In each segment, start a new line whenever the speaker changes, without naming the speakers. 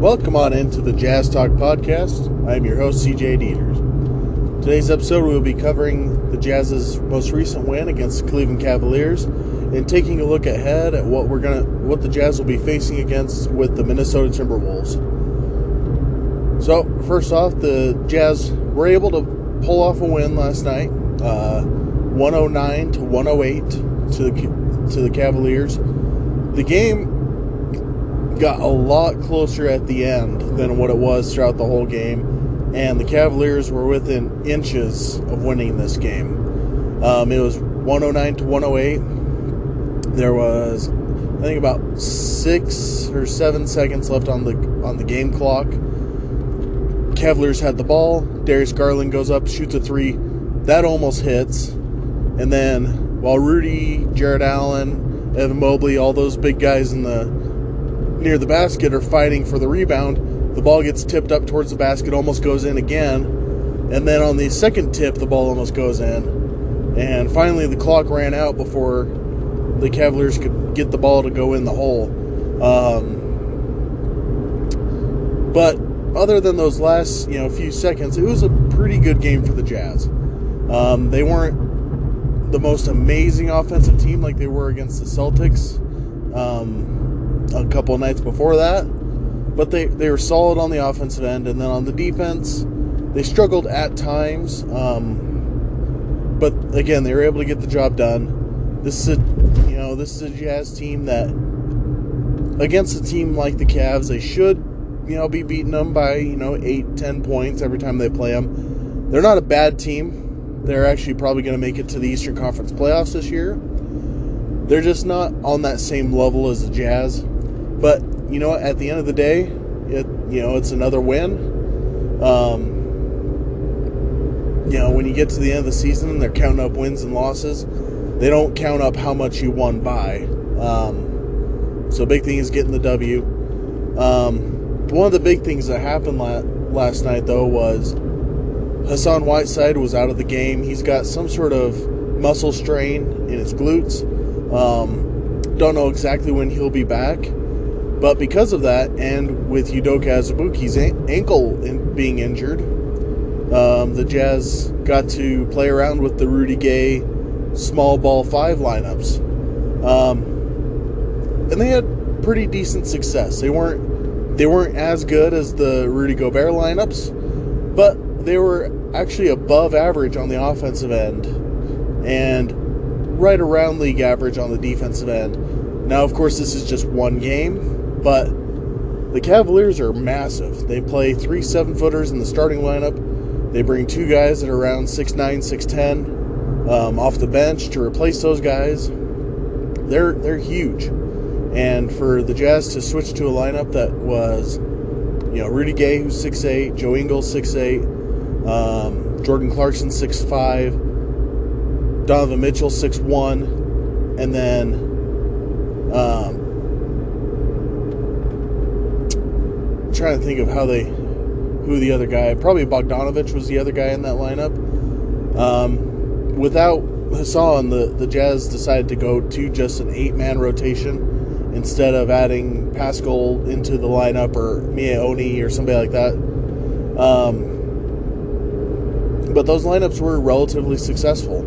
Welcome on into the Jazz Talk podcast. I'm your host, CJ Dieters. Today's episode, we will be covering the Jazz's most recent win against the Cleveland Cavaliers and taking a look ahead at what we're gonna, what the Jazz will be facing against with the Minnesota Timberwolves. So, first off, the Jazz were able to pull off a win last night, uh, 109 to 108 to the to the Cavaliers. The game got a lot closer at the end than what it was throughout the whole game, and the Cavaliers were within inches of winning this game. Um, it was 109 to 108. There was, I think, about six or seven seconds left on the on the game clock. Cavaliers had the ball. Darius Garland goes up, shoots a three. That almost hits. And then while Rudy, Jarrett Allen, Evan Mobley, all those big guys in the near the basket are fighting for the rebound. The ball gets tipped up towards the basket, almost goes in again. And then on the second tip, the ball almost goes in. And finally, the clock ran out before the Cavaliers could get the ball to go in the hole. Um, but other than those last, you know, few seconds, it was a pretty good game for the Jazz. Um, they weren't the most amazing offensive team like they were against the Celtics. Um, a couple nights before that. But they, they were solid on the offensive end, and then on the defense, they struggled at times. Um, but again, they were able to get the job done. This is a you know this is a Jazz team that against a team like the Cavs, they should you know be beating them by you know eight ten points every time they play them. They're not a bad team. They're actually probably going to make it to the Eastern Conference playoffs this year. They're just not on that same level as the Jazz. But you know, at the end of the day, it you know it's another win. Um, you know, when you get to the end of the season, and they're counting up wins and losses. They don't count up how much you won by. Um, so big thing is getting the W. Um, one of the big things that happened la- last night, though, was Hassan Whiteside was out of the game. He's got some sort of muscle strain in his glutes. Um, don't know exactly when he'll be back. But because of that, and with Udoka Azubuike's ankle in, being injured, um, the Jazz got to play around with the Rudy Gay small ball five lineups, um, and they had pretty decent success. They weren't they weren't as good as the Rudy Gobert lineups, but they were actually above average on the offensive end, and right around league average on the defensive end. Now, of course, this is just one game, but the Cavaliers are massive. They play three seven footers in the starting lineup. They bring two guys that are around 6'9, 6'10 um, off the bench to replace those guys. They're they're huge. And for the Jazz to switch to a lineup that was, you know, Rudy Gay, who's 6'8, Joe Ingles, 6'8, um, Jordan Clarkson, 6'5, Donovan Mitchell, 6'1, and then um, trying to think of how they, who the other guy, probably Bogdanovich was the other guy in that lineup. Um, without Hassan, the, the Jazz decided to go to just an eight man rotation instead of adding Paschall into the lineup or Miye Oni or somebody like that. Um, but those lineups were relatively successful.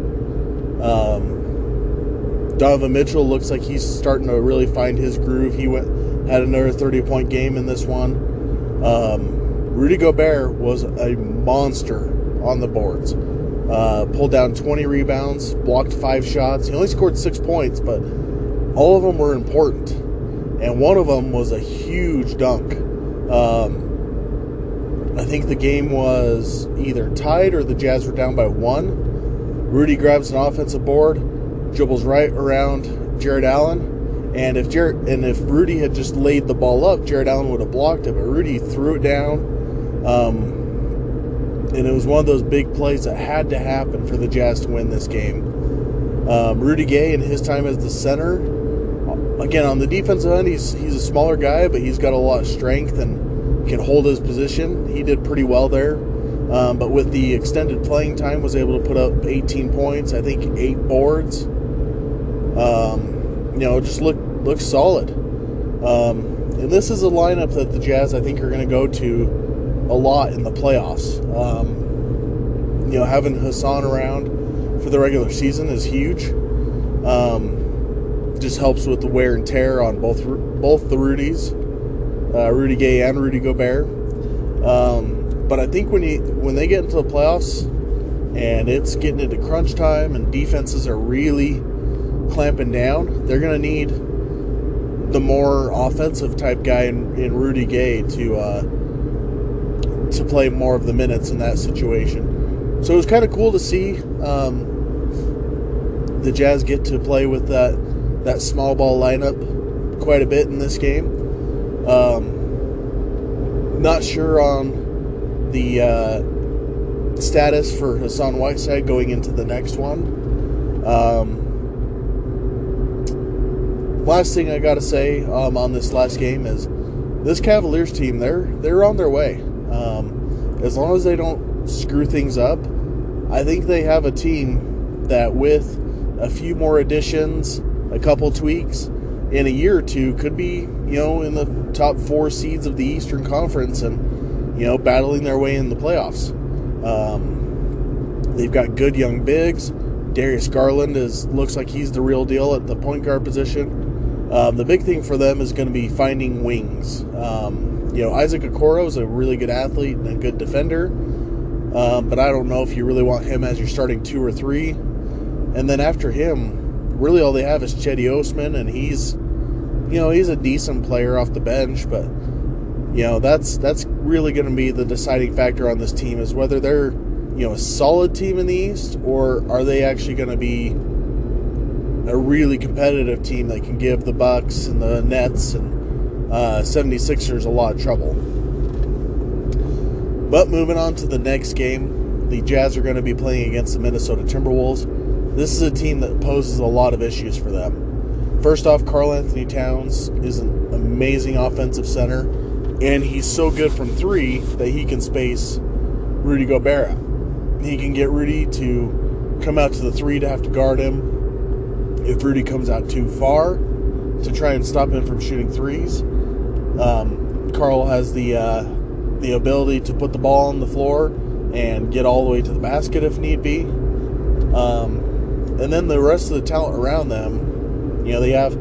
Um, Donovan Mitchell looks like he's starting to really find his groove. He went had another 30 point game in this one. Um, Rudy Gobert was a monster on the boards. Uh, pulled down 20 rebounds, blocked five shots. He only scored six points, but all of them were important. And one of them was a huge dunk. Um, I think the game was either tied or the Jazz were down by one. Rudy grabs an offensive board, dribbles right around Jarrett Allen, and if Jarrett and if Rudy had just laid the ball up, Jarrett Allen would have blocked it. But Rudy threw it down, um, and it was one of those big plays that had to happen for the Jazz to win this game. Um, Rudy Gay in his time as the center, again on the defensive end, he's he's a smaller guy, but he's got a lot of strength and can hold his position. He did pretty well there. Um, but with the extended playing time, was able to put up 18 points. I think eight boards. Um, you know, just look looks solid. Um, and this is a lineup that the Jazz I think are going to go to a lot in the playoffs. Um, you know, having Hassan around for the regular season is huge. Um, just helps with the wear and tear on both both the Rudies, uh, Rudy Gay and Rudy Gobert. Um, but I think when you when they get into the playoffs and it's getting into crunch time and defenses are really clamping down, they're going to need the more offensive type guy in, in Rudy Gay to uh, to play more of the minutes in that situation. So it was kind of cool to see um, the Jazz get to play with that that small ball lineup quite a bit in this game. Um, not sure on the uh, status for Hassan Whiteside going into the next one. Um, last thing I got to say um, on this last game is this Cavaliers team they're they're on their way. Um, as long as they don't screw things up, I think they have a team that with a few more additions, a couple tweaks, in a year or two could be you know in the top four seeds of the Eastern Conference and you know battling their way in the playoffs. Um, they've got good young bigs. Darius Garland is looks like he's the real deal at the point guard position. Um, the big thing for them is going to be finding wings. Um, you know, Isaac Okoro is a really good athlete and a good defender, um, but I don't know if you really want him as your starting two or three. And then after him, really all they have is Cedi Osman, and he's, you know, he's a decent player off the bench, but you know that's that's really going to be the deciding factor on this team is whether they're you know a solid team in the East or are they actually going to be a really competitive team that can give the Bucks and the Nets and uh, 76ers a lot of trouble. But moving on to the next game, the Jazz are going to be playing against the Minnesota Timberwolves. This is a team that poses a lot of issues for them. First off, Karl-Anthony Towns is an amazing offensive center, and he's so good from three that he can space Rudy Gobert. He can get Rudy to come out to the three to have to guard him if Rudy comes out too far to try and stop him from shooting threes. Um, Karl has the uh, the ability to put the ball on the floor and get all the way to the basket if need be. Um, and then the rest of the talent around them, you know, they have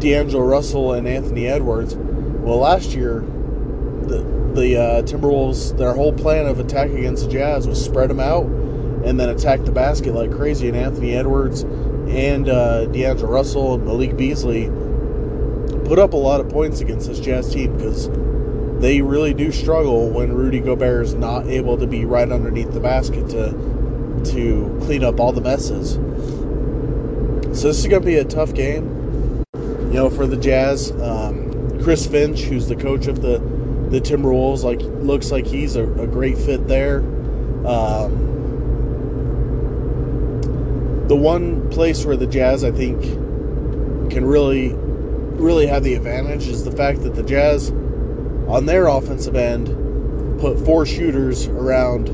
D'Angelo Russell and Anthony Edwards. Well, last year, the the uh, Timberwolves, their whole plan of attack against the Jazz was spread them out and then attack the basket like crazy. And Anthony Edwards and uh, D'Angelo Russell and Malik Beasley put up a lot of points against this Jazz team because they really do struggle when Rudy Gobert is not able to be right underneath the basket to to clean up all the messes. So this is going to be a tough game, you know, for the Jazz. Um, Chris Finch, who's the coach of the the Timberwolves, like looks like he's a, a great fit there. Um, the one place where the Jazz, I think, can really, really have the advantage is the fact that the Jazz, on their offensive end, put four shooters around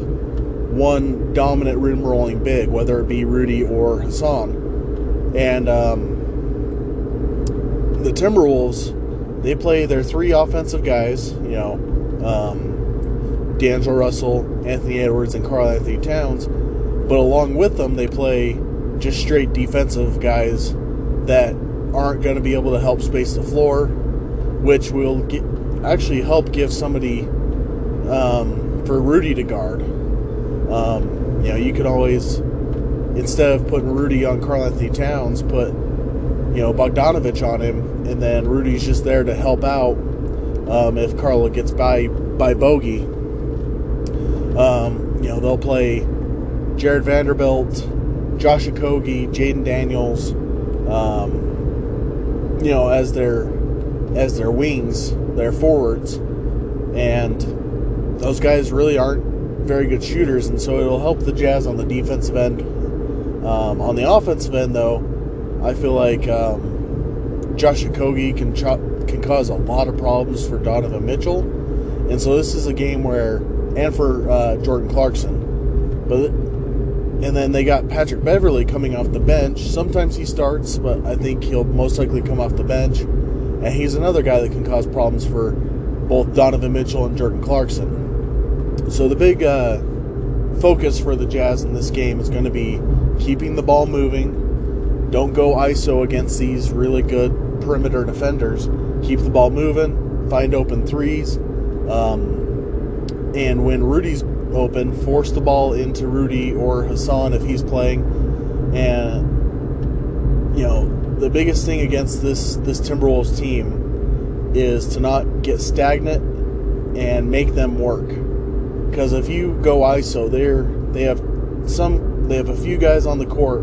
one dominant rim rolling big, whether it be Rudy or Hassan. And um, the Timberwolves, they play their three offensive guys, you know, um, D'Angelo Russell, Anthony Edwards, and Karl-Anthony Towns. But along with them, they play just straight defensive guys that aren't going to be able to help space the floor, which will get, actually help give somebody um, for Rudy to guard. Um, you know, you could always instead of putting Rudy on Karl-Anthony Towns, put you know Bogdanovich on him, and then Rudy's just there to help out um, if Carlo gets by by bogey. Um, you know, they'll play Jarred Vanderbilt Josh Okogie, Jaden Daniels, um, you know, as their as their wings, their forwards, and those guys really aren't very good shooters, and so it'll help the Jazz on the defensive end. Um, on the offensive end, though, I feel like um, Josh Okogie can can cause a lot of problems for Donovan Mitchell, and so this is a game where, and for uh, Jordan Clarkson, but and then they got Patrick Beverley coming off the bench. Sometimes he starts, but I think he'll most likely come off the bench. And he's another guy that can cause problems for both Donovan Mitchell and Jordan Clarkson. So the big uh, focus for the Jazz in this game is going to be keeping the ball moving. Don't go ISO against these really good perimeter defenders. Keep the ball moving, find open threes. Um, and when Rudy's open, force the ball into Rudy or Hassan if he's playing. And, you know, the biggest thing against this, this Timberwolves team is to not get stagnant and make them work. Because if you go ISO, they're they have some they have a few guys on the court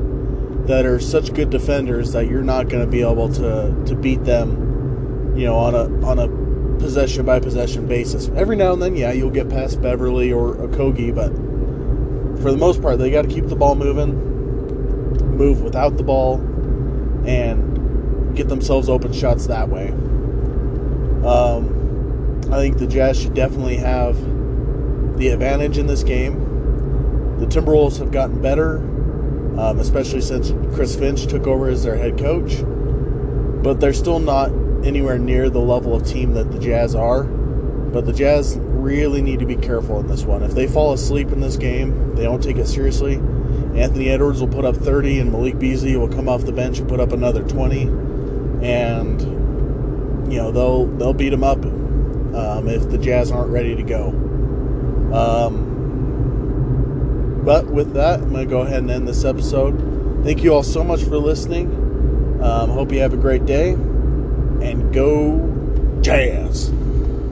that are such good defenders that you're not going to be able to to beat them, you know, on a on a possession by possession basis. Every now and then, yeah, you'll get past Beverley or Okogie, but for the most part, they got to keep the ball moving, move without the ball, and get themselves open shots that way. Um, I think the Jazz should definitely have the advantage in this game. The Timberwolves have gotten better, um, especially since Chris Finch took over as their head coach, but they're still not anywhere near the level of team that the Jazz are. But the Jazz really need to be careful in this one. If they fall asleep in this game, they don't take it seriously. Anthony Edwards will put up 30, and Malik Beasley will come off the bench and put up another 20, and you know they'll they'll beat them up um, if the Jazz aren't ready to go. Um, but with that, I'm to go ahead and end this episode. Thank you all so much for listening. Um, hope you have a great day and go Jazz.